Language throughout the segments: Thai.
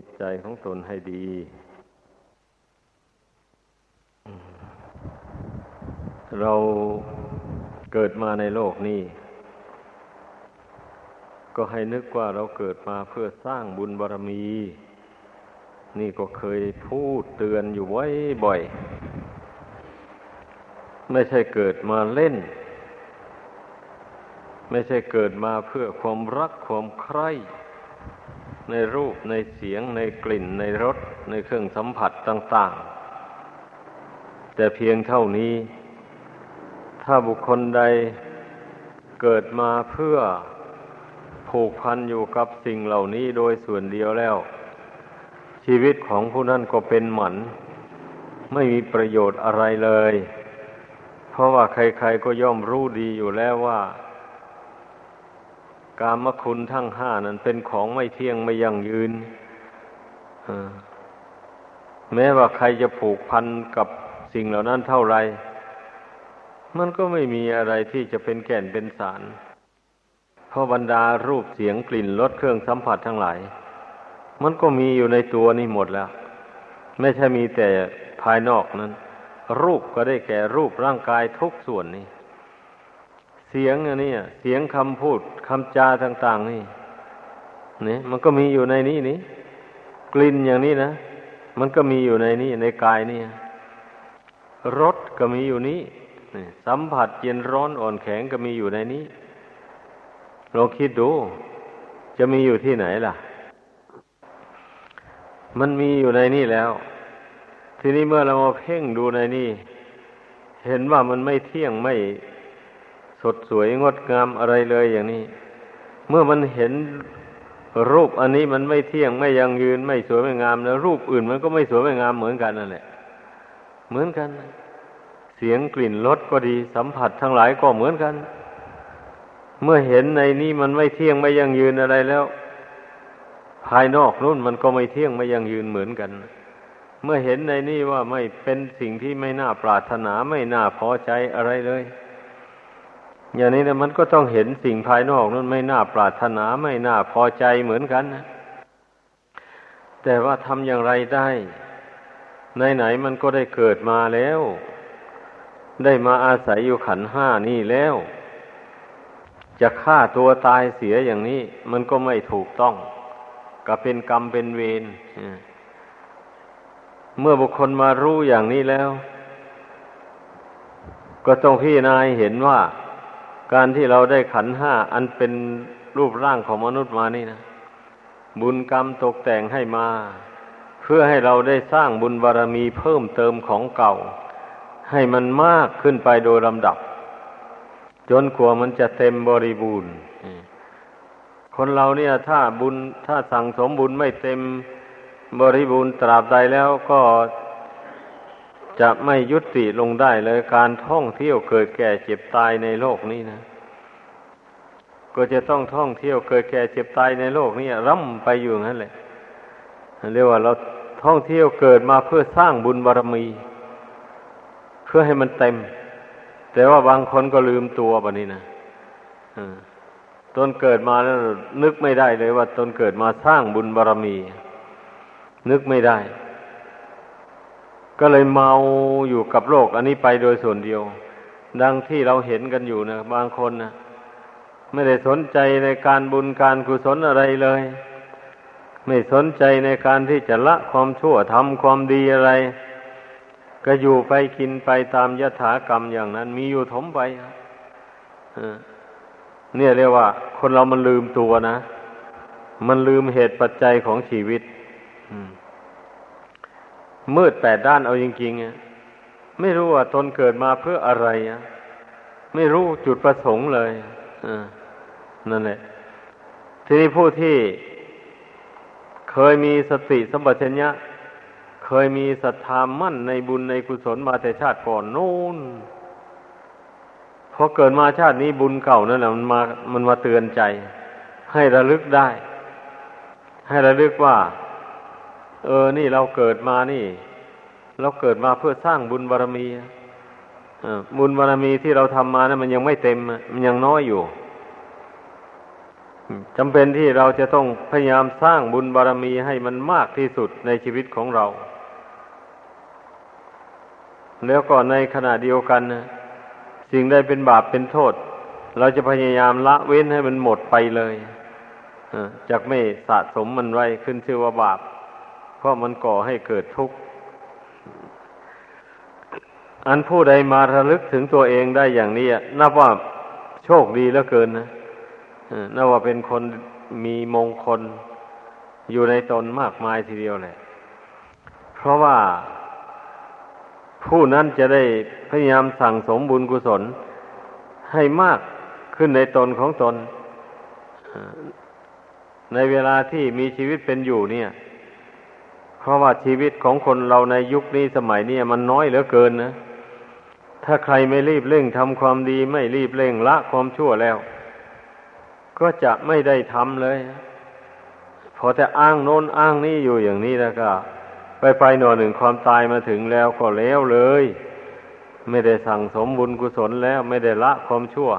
จิตใจของตนให้ดี เราเกิดมาในโลกนี้ ก็ให้นึกว่าเราเกิดมาเพื่อสร้างบุญบารรมี นี่ก็เคยพูดเตือนอยู่ไว้บ่อย ไม่ใช่เกิดมาเล่น ไม่ใช่เกิดมาเพื่อความรักความใคร่ ในรูปในเสียง ในกลิ่น ในรส ในเครื่องสัมผัสต่าง ๆ แต่เพียงเท่านี้ ถ้าบุคคลใดเกิดมาเพื่อผูกพันอยู่กับสิ่งเหล่านี้โดยส่วนเดียวแล้ว ชีวิตของผู้นั้นก็เป็นหมัน ไม่มีประโยชน์อะไรเลย เพราะว่าใครๆก็ย่อมรู้ดีอยู่แล้วว่า กามคุณทั้งห้านั้นเป็นของไม่เที่ยงไม่ยั่งยืนแม้ว่าใครจะผูกพันกับสิ่งเหล่านั้นเท่าไร มันก็ไม่มีอะไรที่จะเป็นแก่นเป็นสาร เพราะบรรดารูปเสียงกลิ่นรสเครื่องสัมผัสทั้งหลาย มันก็มีอยู่ในตัวนี่หมดแล้ว ไม่ใช่มีแต่ภายนอกนั้น รูปก็ได้แก่รูปร่างกายทุกส่วนนี่ เสียงอันนี้เสียงคำพูดคำจาต่าง ๆ นี่นี่มันก็มีอยู่ในนี้นี่กลิ่นอย่างนี้นะมันก็มีอยู่ในนี้ในกายนี่รสก็มีอยู่นี้สัมผัสเย็นร้อนอ่อนแข็งก็มีอยู่ในนี้ลองคิดดู จะมีอยู่ที่ไหนล่ะ มันมีอยู่ในนี่แล้ว ทีนี้เมื่อเรามาเพ่งดูในนี่ เห็นว่ามันไม่เที่ยงไม่ สดสวยงดงามอะไรเลยอย่างนี้ เมื่อมันเห็นรูปอันนี้มันไม่เที่ยงไม่ยังยืนไม่สวยไม่งามแล้ว รูปอื่นมันก็ไม่สวยไม่งามเหมือนกันนั่นแหละ เหมือนกัน เสียงกลิ่นรสก็ดีสัมผัสทั้งหลายก็เหมือนกัน เมื่อเห็นในนี้มันไม่เที่ยงไม่ยังยืนอะไรแล้ว ภายนอกนู่นมันก็ไม่เที่ยงไม่ยังยืนเหมือนกัน เมื่อเห็นในนี้ว่าไม่เป็นสิ่งที่ไม่น่าปรารถนาไม่น่าพอใจอะไรเลย อย่างนี้นะมันก็ต้องเห็นสิ่งภายนอกนั้นไม่น่าปรารถนาไม่น่าพอใจเหมือนกันนะแต่ว่าทำอย่างไรได้ ไหนๆมันก็ได้เกิดมาแล้ว ได้มาอาศัยอยู่ขันห้านี่แล้ว จะฆ่าตัวตายเสียอย่างนี้ มันก็ไม่ถูกต้อง ก็เป็นกรรมเป็นเวรเมื่อบุคคลมารู้อย่างนี้แล้ว ก็ต้องพี่นายเห็นว่า การที่เราได้ขันห้าอันเป็นรูปร่างของมนุษย์มานี่นะ บุญกรรมตกแต่งให้มา เพื่อให้เราได้สร้างบุญบารรมีเพิ่มเติมของเก่า ให้มันมากขึ้นไปโดยลำดับ จนกว่ามันจะเต็มบริบูรณ์คนเราเนี่ย ถ้าบุญถ้าสั่งสมบุญไม่เต็มบริบูรณ์ตราบใดแล้วก็ จะไม่ยุติลงได้เลยการท่องเที่ยวเกิดแก่เจ็บตายในโลกนี้นะ ก็จะต้องท่องเที่ยวเกิดแก่เจ็บตายในโลกนี้ร่ำไปอยู่นั่นแหละเรียกว่าเราท่องเที่ยวเกิดมาเพื่อสร้างบุญบารรมี เพื่อให้มันเต็ม แต่ว่าบางคนก็ลืมตัวแบบนี้นะตนเกิดมาแล้วนึกไม่ได้เลยว่าตนเกิดมาสร้างบุญบารรมี นึกไม่ได้ ก็เลยเมาอยู่กับโลก อันนี้ไปโดยส่วนเดียว ดังที่เราเห็นกันอยู่นะบางคนนะไม่ได้สนใจในการบุญการกุศลอะไรเลย ไม่สนใจในการที่จะละความชั่วทำความดีอะไร ก็อยู่ไปกินไปตามยถากรรมอย่างนั้น มีอยู่ถมไปเนี่ยเรียกว่า คนเรามันลืมตัวนะ มันลืมเหตุปัจจัยของชีวิต อืม มืดแปดด้านเอาจริงๆไม่รู้ว่าตนเกิดมาเพื่ออะไรไม่รู้จุดประสงค์เลยนั่นแหละทีนี้ผู้ที่เคยมีสติสัมปชัญญะเคยมีศรัทธามั่นในบุญในกุศลมาแต่ชาติก่อนนู่นพอเกิดมาชาตินี้บุญเก่านั่นแหละมันมามันมาเตือนใจ ให้ระลึกได้ ให้ระลึกว่า เออ นี่เราเกิดมานี่ เราเกิดมาเพื่อสร้างบุญบารรมีบุญบารรมีที่เราทำมานะั้นมันยังไม่เต็ม มันยังน้อยอยู่จำเป็นที่เราจะต้องพยายามสร้างบุญบารรมีให้มันมากที่สุดในชีวิตของเรา แล้วก็ในขณะเดียวกันนะสิ่งใดเป็นบาปเป็นโทษ เราจะพยายามละเว้นให้มันหมดไปเลยจากไม่สะสมมันไว้ขึ้นชื่อว่าบาป เพราะมันก่อให้เกิดทุกข์ อันผู้ใดมาระลึกถึงตัวเองได้อย่างนี้นับว่าโชคดีเหลือเกินนะนับว่าเป็นคนมีมงคลอยู่ในตนมากมายทีเดียวแหละเพราะว่าผู้นั้นจะได้พยายามสั่งสมบุญกุศล ให้มากขึ้นในตนของตน ในเวลาที่มีชีวิตเป็นอยู่เนี่ย ราะว่าชีวิตของคนเราในยุคนี้สมัยนี้มันน้อยเหลือเกินนะ ถ้าใครไม่รีบเร่งทำความดีไม่รีบเร่งละความชั่วแล้ว ก็จะไม่ได้ทำเลย พอแต่อ้างโน้นอ้างนี่อยู่อย่างนี้แล้วก็ ไปไปหน่อหนึ่งความตายมาถึงแล้วก็แล้วเลย ไม่ได้สั่งสมบุญกุศลแล้ว ไม่ได้ละความชั่ว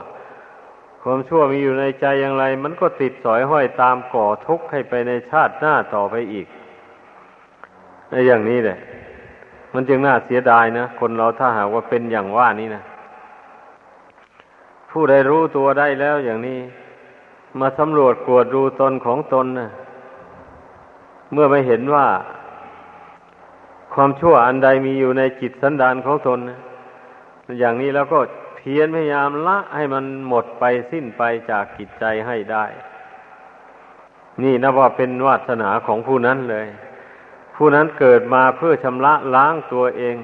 ความชั่วมีอยู่ในใจอย่างไร มันก็ติดสอยห้อยตามก่อทุกข์ให้ไปในชาติหน้าต่อไปอีก ในอย่างนี้แหละมันจึงน่าเสียดายนะ คนเราถ้าหากว่าเป็นอย่างว่านี้นะผู้ใดรู้ตัวได้แล้วอย่างนี้ มาสำรวจกวดดูตนของตนนะเมื่อไม่เห็นว่า ความชั่วอันใดมีอยู่ในจิตสันดานของตนนะอย่างนี้แล้วก็เพียรพยายามละให้มันหมดไปสิ้นไปจากจิตใจให้ได้ นี่นับว่าเป็นวาสนาของผู้นั้นเลย ผู้นั้นเกิดมาเพื่อชำระล้างตัวเอง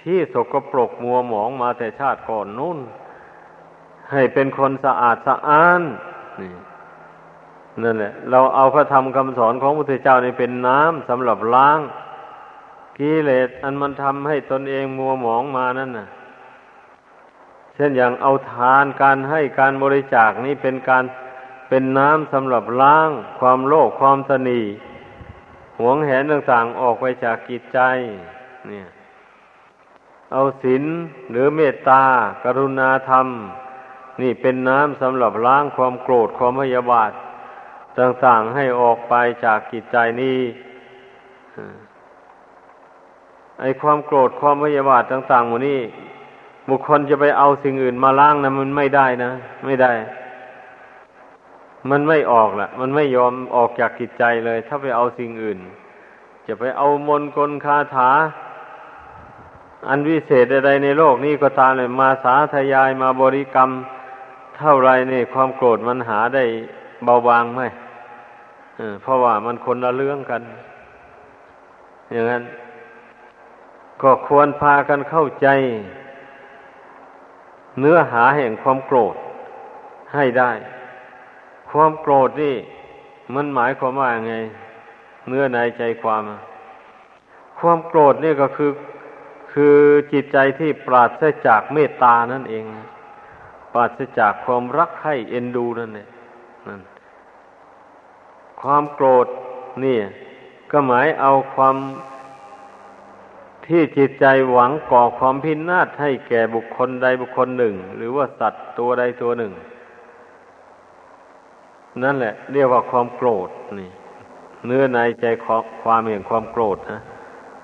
ที่สกปรกมัวหมองมาแต่ชาติก่อนนู้นให้เป็นคนสะอาดสะอ้านนี่นั่นแหละ เราเอาพระธรรมคำสอนของพระพุทธเจ้านี่เป็นน้ำสำหรับล้างกิเลสอันมันทำให้ตนเองมัวหมองมานั่นน่ะ เช่นอย่างเอาทานการให้การบริจาคนี่เป็นการเป็นน้ำสำหรับล้างความโลภความสนี หวงแหนต่างๆออกไปจากกิจใจ เนี่ย เอาศีลหรือเมตตา กรุณาธรรม นี่เป็นน้ำสำหรับล้างความโกรธความพยาบาท ต่างๆให้ออกไปจากกิจใจนี้ไอความโกรธความพยาบาทต่างๆหมดนี้บุคคลจะไปเอาสิ่งอื่นมาล้างนะมันไม่ได้นะ ไม่ได้ มันไม่ออกละมันไม่ยอมออกจากกิจใจเลย ถ้าไปเอาสิ่งอื่น จะไปเอามนกลคาถา อันวิเศษใดในโลกนี้ก็ตามเลยมาสาธยายมาบริกรรม เท่าไรเนี่ยความโกรธมันหาได้เบาบางไหมเพราะว่ามันคนละเรื่องกัน อย่างนั้น ก็ควรพากันเข้าใจ เนื้อหาแห่งความโกรธให้ได้ ความโกรธนี่มันหมายความว่าไง เนื้อในใจความ ความโกรธนี่ก็คือคือจิตใจที่ปราศจากเมตตานั่นเอง ปราศจากความรักให้เอ็นดูนั่นเองนั่นความโกรธนี่ ก็หมายเอาความที่จิตใจหวังก่อความพินาศให้แก่บุคคลใดบุคคลหนึ่ง หรือว่าสัตว์ตัวใดตัวหนึ่ง นั่นแหละ เรียกว่าความโกรธนี่ เนื้อในใจความเห็นความโกรธนะ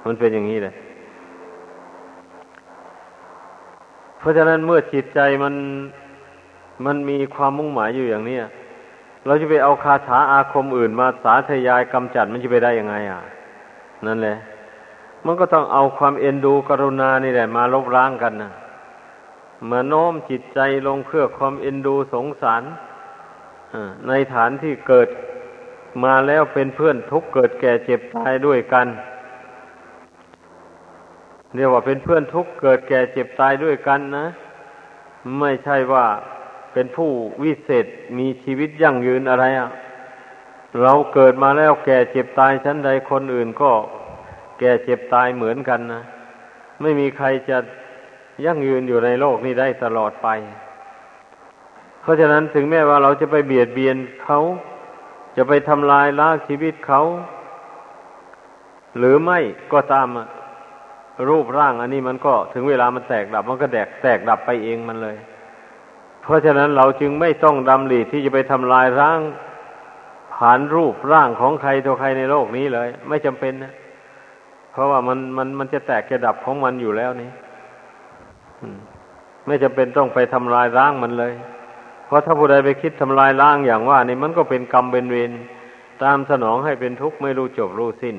มันเป็นอย่างนี้เลยเพราะฉะนั้นเมื่อจิตใจมันมันมีความมุ่งหมายอยู่อย่างนี้เราจะไปเอาคาถาอาคมอื่นมาสาธยายกำจัดมันจะไปได้ยังไงอะ นั่นแหละ มันก็ต้องเอาความเอ็นดูกรุณานี่แหละ มาลบล้างกันนะเมื่อโน้มจิตใจลงเพื่อความเอ็นดูสงสาร ในฐานที่เกิดมาแล้วเป็นเพื่อนทุกเกิดแก่เจ็บตายด้วยกัน เรียกว่าเป็นเพื่อนทุกเกิดแก่เจ็บตายด้วยกันนะ ไม่ใช่ว่าเป็นผู้วิเศษมีชีวิตยั่งยืนอะไรอะ่ะเราเกิดมาแล้วแก่เจ็บตายชั้นใดคนอื่นก็แก่เจ็บตายเหมือนกันนะ ไม่มีใครจะยั่งยืนอยู่ในโลกนี้ได้ตลอดไป ราะฉะนั้นถึงแม้ว่าเราจะไปเบียดเบียนเขาจะไปทำลายล้างชีวิตเขา หรือไม่ก็ตามรูปร่างอันนี้มันก็ถึงเวลามันแตกดับ มันก็แดกแตกดับไปเองมันเลย เพราะฉะนั้นเราจึงไม่ต้องดำริที่จะไปทำลายร่างผ่านรูปร่างของใครตัวใครในโลกนี้เลย ไม่จำเป็นนะเพราะว่ามันมันมันจะแตกจะดับของมันอยู่แล้วนี่ไม่จำเป็นต้องไปทำลายร่างมันเลย เพราะถ้าผู้ใดไปคิดทำลายร่างอย่างว่านี่มันก็เป็นกรรมเป็นเวรตามสนองให้เป็นทุกข์ไม่รู้จบรู้สิ้น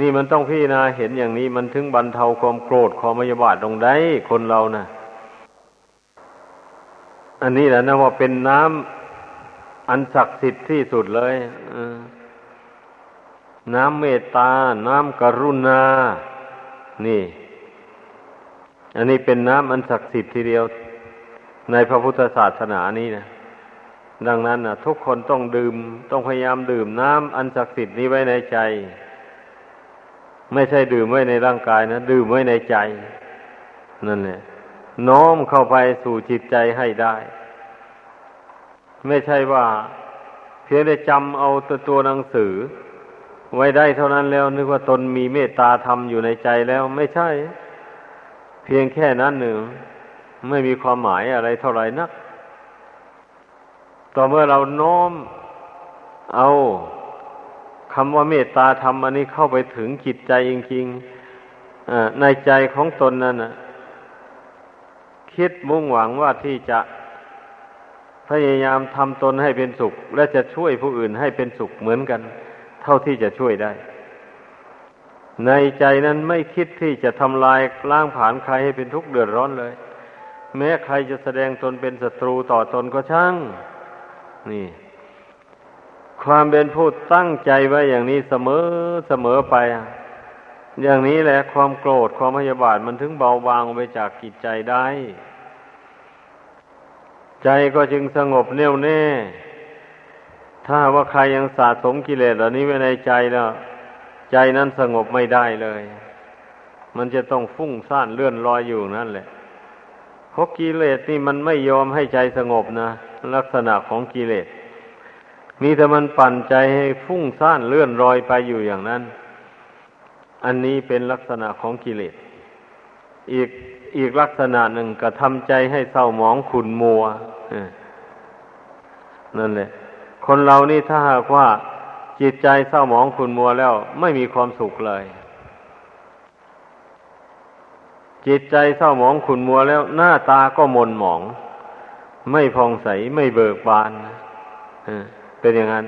นี่มันต้องพิจารณาเห็นอย่างนี้มันถึงบรรเทาความโกรธความมยบาทลงได้คนเรานะ่ะ อันนี้แหละนะว่าเป็นน้ำอันศักดิ์สิทธิ์ที่สุดเลยน้ำเมตตา น้ำกรุณา นี่ อันนี้เป็นน้ำอันศักดิ์สิทธิ์ทีเดียว ในพระพุทธศาสนานี้นะดังนั้นนะทุกคนต้องดื่ม ต้องพยายามดื่มน้ำอันศักดิ์สิทธิ์นี้ไว้ในใจ ไม่ใช่ดื่มไว้ในร่างกายนะดื่มไว้ในใจ นั่นแหละน้อมเข้าไปสู่จิตใจให้ได้ ไม่ใช่ว่า เพียงได้จำเอาตัวตัวหนังสือ ไว้ได้เท่านั้นแล้ว นึกว่าตนมีเมตตาธรรมอยู่ในใจแล้ว ไม่ใช่ เพียงแค่นั้นหนึ่ง ไม่มีความหมายอะไรเท่าไหร่นัก ต่อเมื่อเราโน้มเอาคำว่าเมตตาธรรมอันนี้เข้าไปถึงจิตใจจริงๆในใจของตนนั่นนะคิดมุ่งหวังว่าที่จะพยายามทำตนให้เป็นสุข และจะช่วยผู้อื่นให้เป็นสุขเหมือนกัน เท่าที่จะช่วยได้ ในใจนั้นไม่คิดที่จะทำลายล้างผานใครให้เป็นทุกข์เดือดร้อนเลย แม้ใครจะแสดงตนเป็นศัตรูต่อตนก็ช่าง นี่ ความเป็นผู้ตั้งใจไว้อย่างนี้เสมอเสมอไป อย่างนี้แหละความโกรธความพยาบาทมันถึงเบาบางไปจากกิจใจได้ ใจก็จึงสงบแน่วแน่ ถ้าว่าใครยังสะสมกิเลสเหล่านี้ไว้ในใจแล้ว ใจนั้นสงบไม่ได้เลย มันจะต้องฟุ้งซ่านเลื่อนลอยอยู่นั่นแหละ ราะกิเลสนี่มันไม่ยอมให้ใจสงบนะ ลักษณะของกิเลสมีแต่มันปั่นใจให้ฟุ้งซ่านเลื่อนลอยไปอยู่อย่างนั้น อันนี้เป็นลักษณะของกิเลส อีกอีกลักษณะหนึ่งกระทำใจให้เศร้าหมองขุนมัวนั่นแหละ คนเรานี่ถ้าหากว่าจิตใจเศร้าหมองขุนมัวแล้ว ไม่มีความสุขเลย จิตใจเศร้าหมองขุนมัวแล้ว หน้าตาก็มนหมอง ไม่พองใสไม่เบิกบานเป็นอย่างนั้น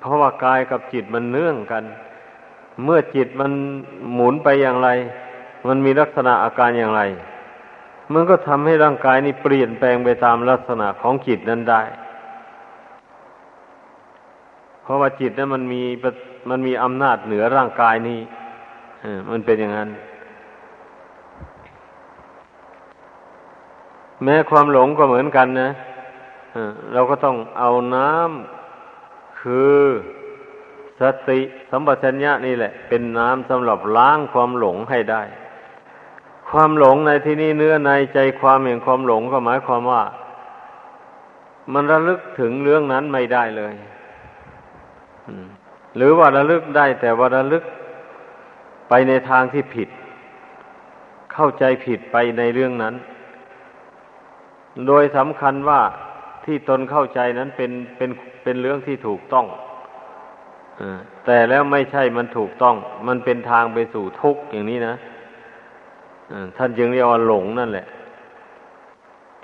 เพราะว่ากายกับจิตมันเนื่องกัน เมื่อจิตมันหมุนไปอย่างไร มันมีลักษณะอาการอย่างไร มันก็ทำให้ร่างกายนี้เปลี่ยนแปลงไปตามลักษณะของจิตนั้นได้ เพราะว่าจิตนั้นมันมีมันมีอำนาจเหนือร่างกายนี้มันเป็นอย่างนั้น แม้ความหลงก็เหมือนกันนะเราก็ต้องเอาน้ำคือสติสัมปชัญญะนี่แหละ เป็นน้ำสำหรับล้างความหลงให้ได้ ความหลงในที่นี้เนื้อในใจความแห่งความหลงก็หมายความว่า มันระลึกถึงเรื่องนั้นไม่ได้เลยหรือว่าระลึกได้แต่ว่าระลึกไปในทางที่ผิด เข้าใจผิดไปในเรื่องนั้น โดยสำคัญว่าที่ตนเข้าใจนั้นเป็นเป็นเป็นเรื่องที่ถูกต้องแต่แล้วไม่ใช่มันถูกต้อง มันเป็นทางไปสู่ทุกข์อย่างนี้นะท่านจึงเรียกว่าหลงนั่นแหละ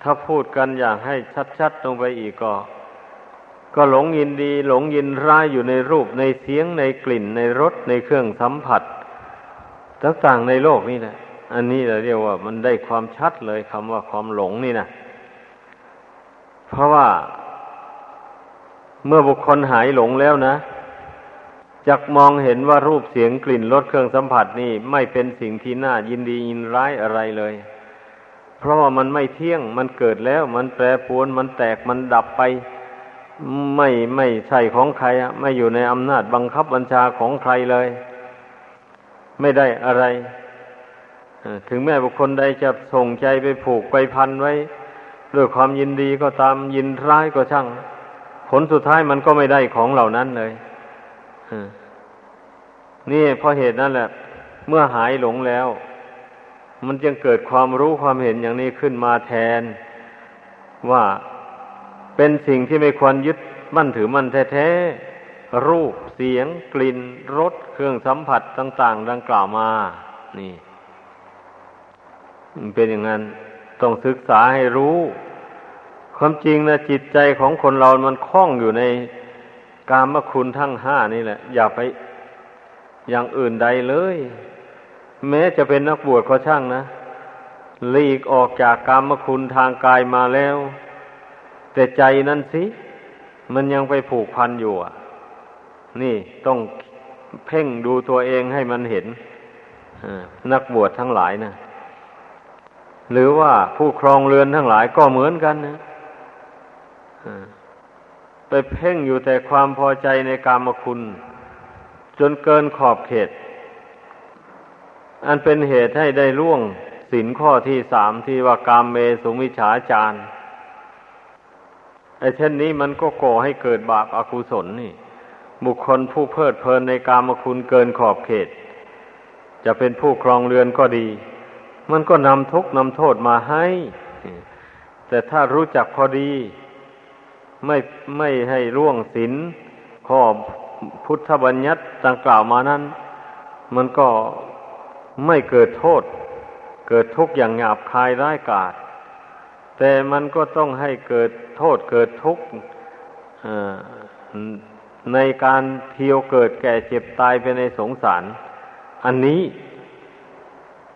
ถ้าพูดกันอย่างให้ชัดๆลงไปอีกก็ ก็หลงยินดี หลงยินร้ายอยู่ในรูปในเสียงในกลิ่นในรสในเครื่องสัมผัสต่างๆในโลกนี่แหละอันนี้เราเรียกว่ามันได้ความชัดเลยคำว่าความหลงนี่นะ เพราะว่า เมื่อบุคคลหายหลงแล้วนะจักมองเห็นว่ารูปเสียงกลิ่นรสเครื่องสัมผัสนี่ไม่เป็นสิ่งที่น่ายินดียินร้ายอะไรเลย เพราะว่ามันไม่เที่ยงมันเกิดแล้ว มันแปรปรวนมันแตกมันดับไป ไม่ไม่ใช่ของใครไม่อยู่ในอำนาจบังคับบัญชาของใครเลย ไม่ได้อะไรถึงแม้บุคคลใดจะส่งใจไปผูกไปพันไว้ ด้วยความยินดีก็ตามยินร้ายก็ช่าง ผลสุดท้ายมันก็ไม่ได้ของเหล่านั้นเลยนี่เพราะเหตุนั้นแหละ เมื่อหายหลงแล้ว มันจึงเกิดความรู้ความเห็นอย่างนี้ขึ้นมาแทน ว่าเป็นสิ่งที่ไม่ควรยึดมั่นถือมั่นแท้ๆรูปเสียง กลิ่นรสเครื่องสัมผัสต่าง ๆ ดังกล่าวมา นี่เป็นอย่างนั้น ต้องศึกษาให้รู้ ความจริงนะจิตใจของคนเรามันคล้องอยู่ในกามคุณทั้งห้านี่แหละ อย่าไปอย่างอื่นใดเลย แม้จะเป็นนักบวชก็ช่างนะหลีกออกจากกามคุณทางกายมาแล้ว แต่ใจนั่นสิ มันยังไปผูกพันอยู่อะ นี่ต้องเพ่งดูตัวเองให้มันเห็นนักบวชทั้งหลายนะ หรือว่าผู้ครองเรือนทั้งหลายก็เหมือนกันนะไปเพ่งอยู่แต่ความพอใจในกามคุณ จนเกินขอบเขต อันเป็นเหตุให้ได้ล่วงสินข้อที่สามที่ว่ากามเมสุมิฉาจารไอ้เช่นนี้มันก็ก่อให้เกิดบาปอากุศลนี่ บุคคลผู้เพลิดเพลินในกามคุณเกินขอบเขต จะเป็นผู้ครองเรือนก็ดี มันก็นำทุกข์นำโทษมาให้ แต่ถ้ารู้จักพอดี ไม่ไม่ให้ร่วงศีลข้อพุทธบัญญัติต่างกล่าวมานั้น มันก็ไม่เกิดโทษ เกิดทุกข์อย่างหยาบคายร้ายกาจแต่มันก็ต้องให้เกิดโทษเกิดทุกข์ในการเที่ยวเกิดแก่เจ็บตายไปในสงสาร อันนี้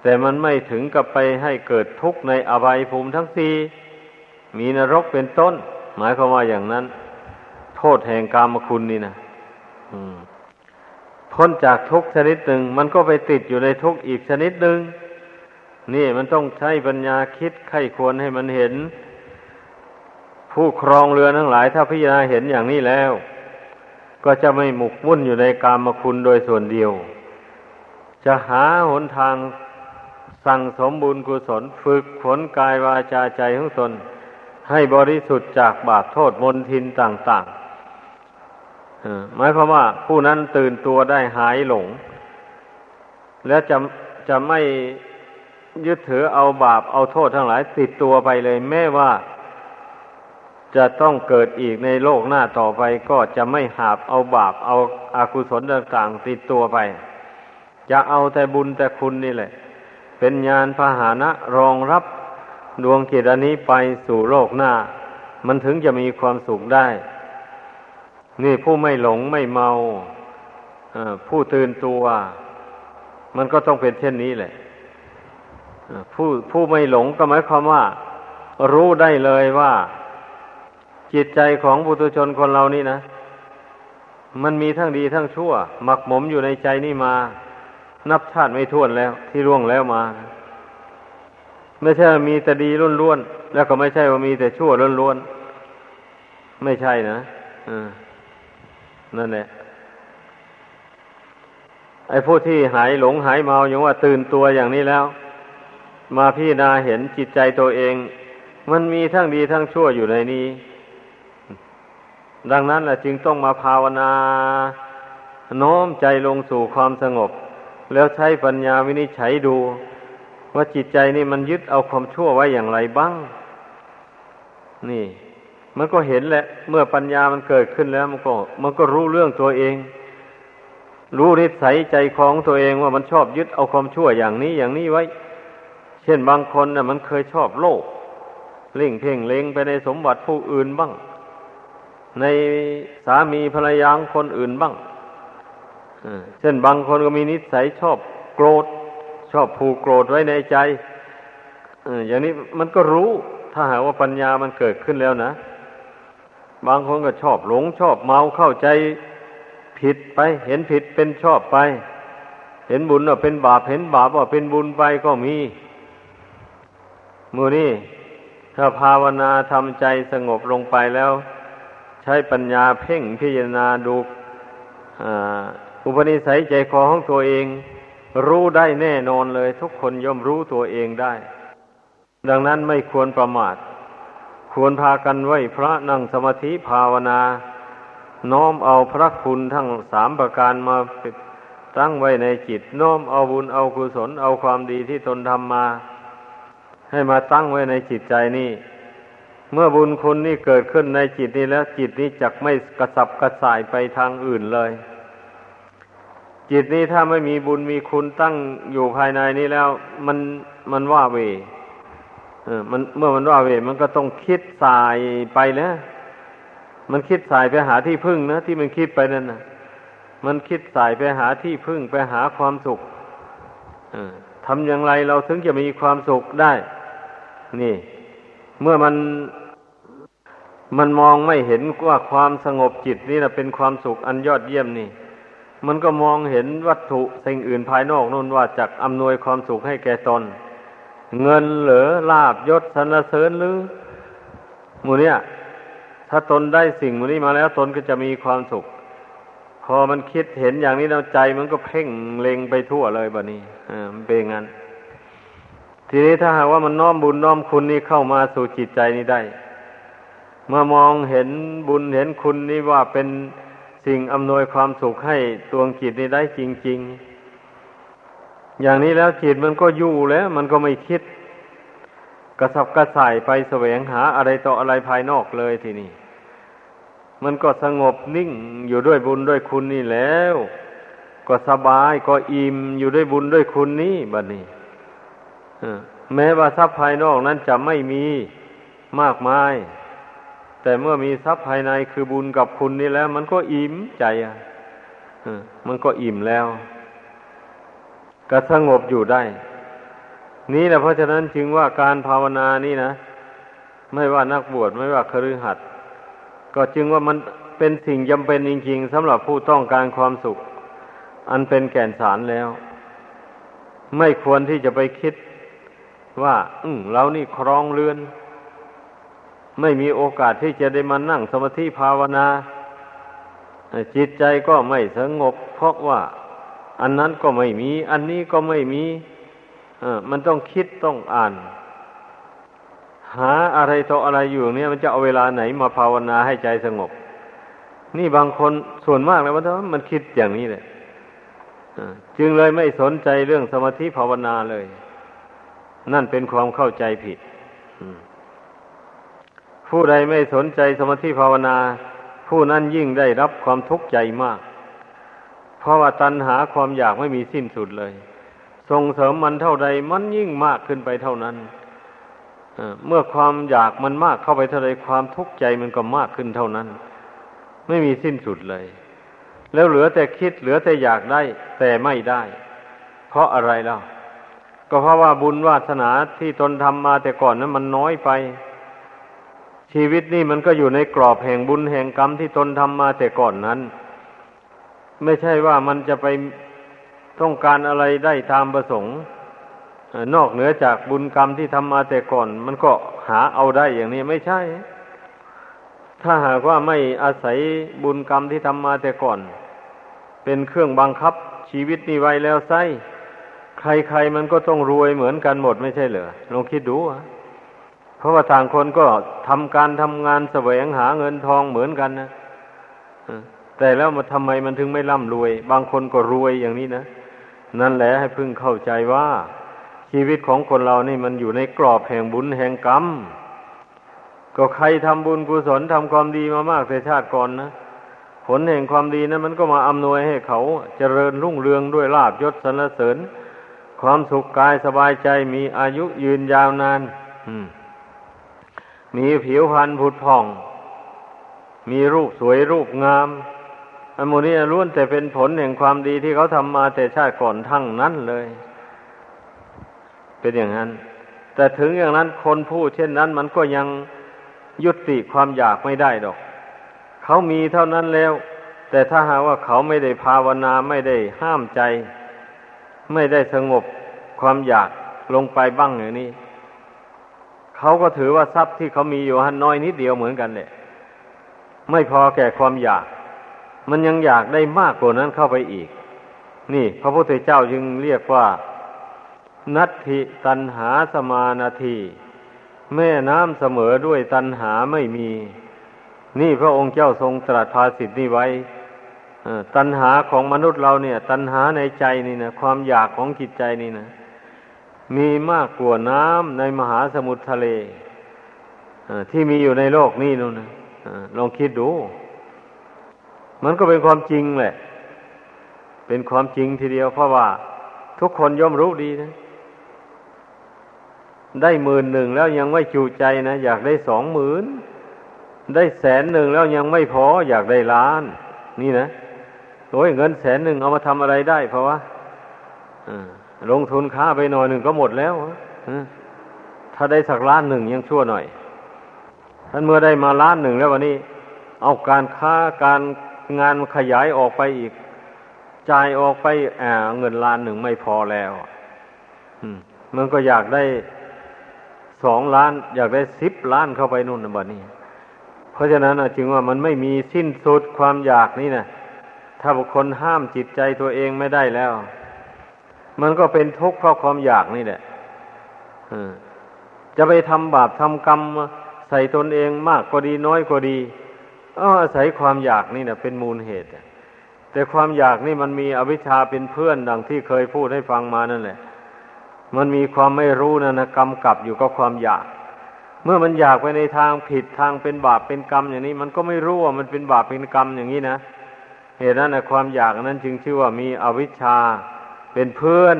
แต่มันไม่ถึงกับไปให้เกิดทุกข์ในอบายภูมิทั้งสี่มีนรกเป็นต้น หมายความว่าอย่างนั้น โทษแห่งกามคุณนี่นะพ้นจากทุกชนิดหนึ่ง มันก็ไปติดอยู่ในทุกอีกชนิดหนึ่งนี่มันต้องใช้ปัญญาคิดไข้ควรให้มันเห็น ผู้ครองเรือทั้งหลาย ถ้าพิจารณาเห็นอย่างนี้แล้ว ก็จะไม่หมกมุ่นอยู่ในกามคุณโดยส่วนเดียว จะหาหนทาง สั่งสมบุญกุศลฝึกฝนกายวาจาใจของตน ให้บริสุทธิ์จากบาปโทษมนทินต่างๆหมายความว่าผู้นั้นตื่นตัวได้หายหลง แล้วจะจะไม่ยึดถือเอาบาปเอาโทษทั้งหลายติดตัวไปเลย แม้ว่า จะต้องเกิดอีกในโลกหน้าต่อไปก็จะไม่หาบเอาบาปเอาอากุศลต่างๆ ติดตัวไป จะเอาแต่บุญแต่คุณนี่แหละ เป็นญาณพาหานะรองรับดวงจิตอันนี้ไปสู่โลกหน้า มันถึงจะมีความสุขได้ นี่ผู้ไม่หลงไม่เมาผู้ตื่นตัว มันก็ต้องเป็นเช่นนี้แหละผู้ผู้ไม่หลงก็หมายความว่า รู้ได้เลยว่า จิตใจของบุตุชนคนเรานี่นะ มันมีทั้งดีทั้งชั่ว หมักหมมอยู่ในใจนี่มา นับชาติไม่ท้วนแล้ว ที่ร่วงแล้วมา ไม่ใช่มีแต่ดีล้วนๆแล้วก็ไม่ใช่ว่ามีแต่ชั่วล้วนๆไม่ใช่นะนั่นแหละไอ้ผู้ที่หายหลงหายเมาอย่างว่าตื่นตัวอย่างนี้แล้ว มาพี่นาเห็นจิตใจตัวเอง มันมีทั้งดีทั้งชั่วอยู่ในนี้ ดังนั้นแหละจึงต้องมาภาวนา โน้มใจลงสู่ความสงบ แล้วใช้ปัญญาวินิจฉัยดู ว่าจิตใจนี่มันยึดเอาความชั่วไว้อย่างไรบ้าง นี่ มันก็เห็นแหละ เมื่อปัญญามันเกิดขึ้นแล้ว มันก็ มันก็รู้เรื่องตัวเอง รู้นิสัยใจของตัวเองว่ามันชอบยึดเอาความชั่วอย่างนี้อย่างนี้ไว้ เช่นบางคนน่ะ มันเคยชอบโลภเล่งเพ่งเล็งไปในสมบัติผู้อื่นบ้าง ในสามีภรรยาคนอื่นบ้าง เช่นบางคนก็มีนิสัยชอบโกรธ ชอบผูกโกรธไว้ในใจอย่างนี้มันก็รู้ถ้าหากว่าปัญญามันเกิดขึ้นแล้วนะ บางคนก็ชอบหลงชอบเมาเข้าใจผิดไป เห็นผิดเป็นชอบไป เห็นบุญว่าเป็นบาปเห็นบาปว่าเป็นบุญไปก็มีมือนี่ถ้าภาวนาทำใจสงบลงไปแล้ว ใช้ปัญญาเพ่งพิจารณาดู อุปนิสัยใจคอของตัวเอง รู้ได้แน่นอนเลย ทุกคนย่อมรู้ตัวเองได้ ดังนั้นไม่ควรประมาท ควรพากันไหวพระนั่งสมาธิภาวนา น้อมเอาพระคุณทั้งสามประการมาตั้งไว้ในจิต น้อมเอาบุญเอากุศลเอาความดีที่ตนทำมา ให้มาตั้งไว้ในจิตใจนี่เมื่อบุญคุณนี่เกิดขึ้นในจิตนี้แล้วจิตนี้จักไม่กระสับกระส่ายไปทางอื่นเลย จิตนี้ถ้าไม่มีบุญมีคุณตั้งอยู่ภายในนี้แล้ว มันมันว่าเวเออมันเมื่อมันว่าเวมันก็ต้องคิดสายไปนะมันคิดสายไปหาที่พึ่งนะที่มันคิดไปนั่นนะมันคิดสายไปหาที่พึ่งไปหาความสุขทำอย่างไรเราถึงจะมีความสุขได้ นี่ เมื่อมันมันมองไม่เห็นว่าความสงบจิตนี่นะเป็นความสุขอันยอดเยี่ยมนี่ มันก็มองเห็นวัตถุสิ่งอื่นภายนอกนู่นว่าจักอำนวยความสุขให้แก่ตน เงินเหลือลาบยศสรรเสริญหรือมูเนี่ย ถ้าตนได้สิ่งมูนี้มาแล้วตนก็จะมีความสุข พอมันคิดเห็นอย่างนี้แล้วใจมันก็เพ่งเล็งไปทั่วเลยบะนี้อ่ามันเป็นงั้น ทีนี้ถ้าหากว่ามันน้อมบุญน้อมคุณนี้เข้ามาสู่จิตใจนี้ได้ เมื่อมองเห็นบุญเห็นคุณนี่ว่าเป็น สิ่งอำนวยความสุขให้ตวงจิตนี้ได้จริง ๆ อย่างนี้แล้วจิตมันก็อยู่แล้ว มันก็ไม่คิด กระสับกระส่ายไปแสวงหาอะไรต่ออะไรภายนอกเลยทีนี้มันก็สงบนิ่งอยู่ด้วยบุญด้วยคุณนี่แล้ว ก็สบายก็อิ่มอยู่ด้วยบุญด้วยคุณนี่บัดนี้แม้ว่าทรัพย์ภายนอกนั้นจะไม่มีมากมาย แต่เมื่อมีทรัพย์ภายในคือบุญกับคุณนี่แล้ว มันก็อิ่มใจอะมันก็อิ่มแล้ว ก็สงบอยู่ได้ นี่แหละเพราะฉะนั้นจึงว่าการภาวนานี่นะ ไม่ว่านักบวชไม่ว่าคฤหัสถ์ก็จึงว่ามันเป็นสิ่งจำเป็นจริงๆสำหรับผู้ต้องการความสุข อันเป็นแก่นสารแล้ว ไม่ควรที่จะไปคิดว่า อืเรานี่ครองเรือน ไม่มีโอกาสที่จะได้มานั่งสมาธิภาวนา จิตใจก็ไม่สงบ เพราะว่า อันนั้นก็ไม่มี อันนี้ก็ไม่มีมันต้องคิดต้องอ่าน หาอะไรต่ออะไรอยู่เนี่ย มันจะเอาเวลาไหนมาภาวนาให้ใจสงบ นี่บางคนส่วนมากเลยว่ามันคิดอย่างนี้เลยจึงเลยไม่สนใจเรื่องสมาธิภาวนาเลย นั่นเป็นความเข้าใจผิด อืม ผู้ใดไม่สนใจสมาธิภาวนา ผู้นั้นยิ่งได้รับความทุกข์ใจมาก เพราะว่าตัณหาความอยากไม่มีสิ้นสุดเลย ส่งเสริมมันเท่าใดมันยิ่งมากขึ้นไปเท่านั้นเมื่อความอยากมันมากเข้าไปเท่าใดความทุกข์ใจมันก็มากขึ้นเท่านั้น ไม่มีสิ้นสุดเลย แล้วเหลือแต่คิดเหลือแต่อยากได้ แต่ไม่ได้ เพราะอะไรเล่าก็เพราะว่าบุญวาสนาที่ตนทำมาแต่ก่อนนั้นมันน้อยไป ชีวิตนี่มันก็อยู่ในกรอบแห่งบุญแห่งกรรมที่ตนทำมาแต่ก่อนนั้น ไม่ใช่ว่ามันจะไปต้องการอะไรได้ตามประสงค์นอกเหนือจากบุญกรรมที่ทำมาแต่ก่อน มันก็หาเอาได้อย่างนี้ไม่ใช่ ถ้าหากว่าไม่อาศัยบุญกรรมที่ทำมาแต่ก่อน เป็นเครื่องบังคับชีวิตนี้ไว้แล้วไซใครๆมันก็ต้องรวยเหมือนกันหมดไม่ใช่เหรอลองคิดดูอะ เพราะว่าต่างคนก็ทำการทำงานแสวงหาเงินทองเหมือนกันนะแต่แล้วมาทำไมมันถึงไม่ร่ำรวย บางคนก็รวยอย่างนี้นะนั่นแหละให้พึ่งเข้าใจว่า ชีวิตของคนเรานี่มันอยู่ในกรอบแห่งบุญแห่งกรรม ก็ใครทำบุญกุศลทำความดีมามากแต่ชาติก่อนนะผลแห่งความดีนะั้นมันก็มาอำนวยให้เขาเจริญรุ่งเรืองด้วยลาบยศสรรเสริญ ความสุขกายสบายใจมีอายุยืนยาวนาน อืม มีผิวพรรณผุดผ่อง มีรูปสวยรูปงาม อันโมนี้ล้วนแต่เป็นผลแห่งความดีที่เขาทำมาแต่ชาติก่อนทั้งนั้นเลย เป็นอย่างนั้น แต่ถึงอย่างนั้นคนผู้เช่นนั้นมันก็ยังยุติความอยากไม่ได้ดอก เขามีเท่านั้นแล้ว แต่ถ้าหากว่าเขาไม่ได้ภาวนาไม่ได้ห้ามใจ ไม่ได้สงบความอยากลงไปบ้างอย่างนี้ เขาก็ถือว่าทรัพย์ที่เขามีอยู่หันน้อยนิดเดียวเหมือนกันเนี่ยไม่พอแก่ความอยาก มันยังอยากได้มากกว่านั้นเข้าไปอีก นี่ พระพุทธเจ้าจึงเรียกว่า นัตถิตันหาสมานาทีแม่น้ำเสมอด้วยตันหาไม่มี นี่พระองค์เจ้าทรงตรัสภาสิทธินี้ไว้ตัณหาของมนุษย์เราเนี่ย ตัณหาในใจนี่นะความอยากของจิตใจนี่นะ มีมากกว่าน้ำในมหาสมุทรทะเลที่มีอยู่ในโลกนี่นู่นนะลองคิดดู มันก็เป็นความจริงแหละ เป็นความจริงทีเดียวเพราะว่า ทุกคนย่อมรู้ดีนะ ได้หมื่นหนึ่งแล้วยังไม่จูใจนะ อยากได้สองหมื่นได้แสนหนึ่งแล้วยังไม่พอ อยากได้ล้าน นี่นะโอ้ยเงินแสนหนึ่งเอามาทำอะไรได้เพราะว่า ลงทุนค้าไปหน่อยหนึ่งก็หมดแล้วถ้าได้สักล้านหนึ่งยังชั่วหน่อย ท่านเมื่อได้มาล้านหนึ่งแล้ววันนี้ เอาการค้าการงานขยายออกไปอีกจ่ายออกไปเงินล้านหนึ่งไม่พอแล้วมันก็อยากได้สองล้าน อยากได้สิบล้านเข้าไปนู่นนะบัดนี้ เพราะฉะนั้นจึงว่ามันไม่มีสิ้นสุดความอยากนี่นะถ้าบุคคลห้ามจิตใจตัวเองไม่ได้แล้ว มันก็เป็นทุกข์เพราะความอยากนี่แหละจะไปทำบาปทำกรรม ใส่ตนเองมากก็ดีน้อยก็ดีอาศัยความอยากนี่นะเป็นมูลเหตุแต่ความอยากนี่มันมีอวิชชาเป็นเพื่อนดังที่เคยพูดให้ฟังมานั่นแหละ มันมีความไม่รู้นะนะกำกับอยู่กับความอยาก เมื่อมันอยากไปในทางผิดทางเป็นบาปเป็นกรรมอย่างนี้ มันก็ไม่รู้ว่ามันเป็นบาปเป็นกรรมอย่างนี้นะเหตุนั้นนะความอยากนั้นจึงชื่อว่ามีอวิชชา เป็นเพื่อน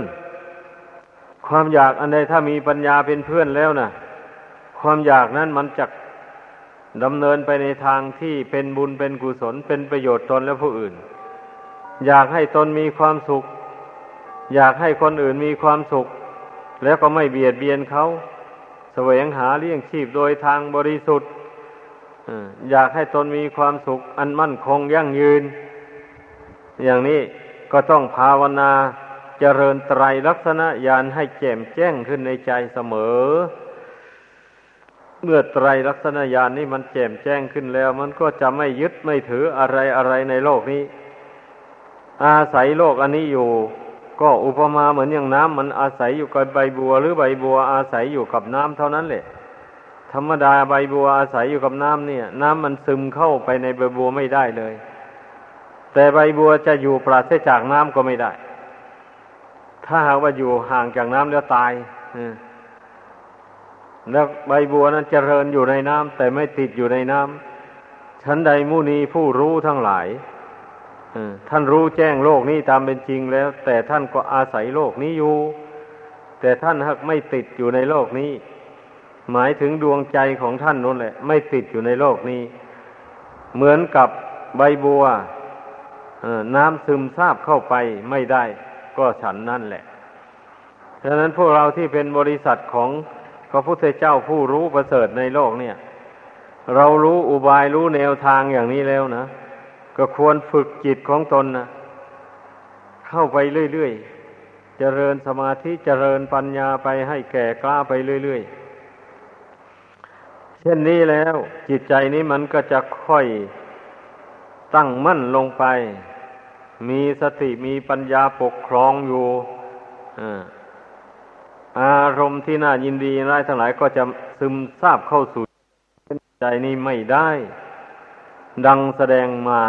ความอยากอันใดถ้ามีปัญญาเป็นเพื่อนแล้วนะความอยากนั้นมันจะดำเนินไปในทางที่เป็นบุญเป็นกุศลเป็นประโยชน์ตนและผู้อื่น อยากให้ตนมีความสุข อยากให้คนอื่นมีความสุข แล้วก็ไม่เบียดเบียนเขาแสวงหาเลี้ยงชีพโดยทางบริสุทธิ์อยากให้ตนมีความสุข อันมั่นคงยั่งยืน อย่างนี้ก็ต้องภาวนา เจริญไตรลักษณะญาณให้แจ่มแจ้งขึ้นในใจเสมอ เมื่อไตรลักษณญาณนี่มันแจ่มแจ้งขึ้นแล้ว มันก็จะไม่ยึดไม่ถืออะไรอะไรในโลกนี้ อาศัยโลกอันนี้อยู่ ก็อุปมาเหมือนอย่างน้ำมันอาศัยอยู่กับใบบัว หรือใบบัวอาศัยอยู่กับน้ำเท่านั้นแหละธรรมดาใบบัวอาศัยอยู่กับน้ำเนี่ย น้ำมันซึมเข้าไปในใบบัวไม่ได้เลย แต่ใบบัวจะอยู่ปราศจากน้ำก็ไม่ได้ ถ้าหากว่าอยู่ห่างจากน้ำแล้วตายแล้วใบบัวนั้นเจริญอยู่ในน้ำแต่ไม่ติดอยู่ในน้ำชั้นใดมุนีผู้รู้ทั้งหลายท่านรู้แจ้งโลกนี้ตามเป็นจริงแล้ว แต่ท่านก็อาศัยโลกนี้อยู่ แต่ท่านหากไม่ติดอยู่ในโลกนี้ หมายถึงดวงใจของท่านนั่นแหละ ไม่ติดอยู่ในโลกนี้ เหมือนกับใบบัวน้ำซึมซาบเข้าไปไม่ได้ ก็ฉันนั่นแหละฉะนั้นพวกเราที่เป็นบริษัทของพระพุทธเจ้าผู้รู้ประเสริฐในโลกเนี่ย เรารู้อุบายรู้แนวทางอย่างนี้แล้วนะ ก็ควรฝึกจิตของตนนะเข้าไปเรื่อยๆ เจริญสมาธิเจริญปัญญาไปให้แก่กล้าไปเรื่อยๆ เช่นนี้แล้วจิตใจนี้มันก็จะค่อยตั้งมั่นลงไป มีสติมีปัญญาปกครองอยู่อาอารมณ์ที่น่ายินดีร้ายทั้งหลายก็จะซึมซาบเข้าสู่ใจนี้ไม่ได้ ดังแสดงมา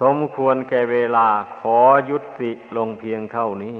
สมควรแก่เวลาขอยุติลงเพียงเท่านี้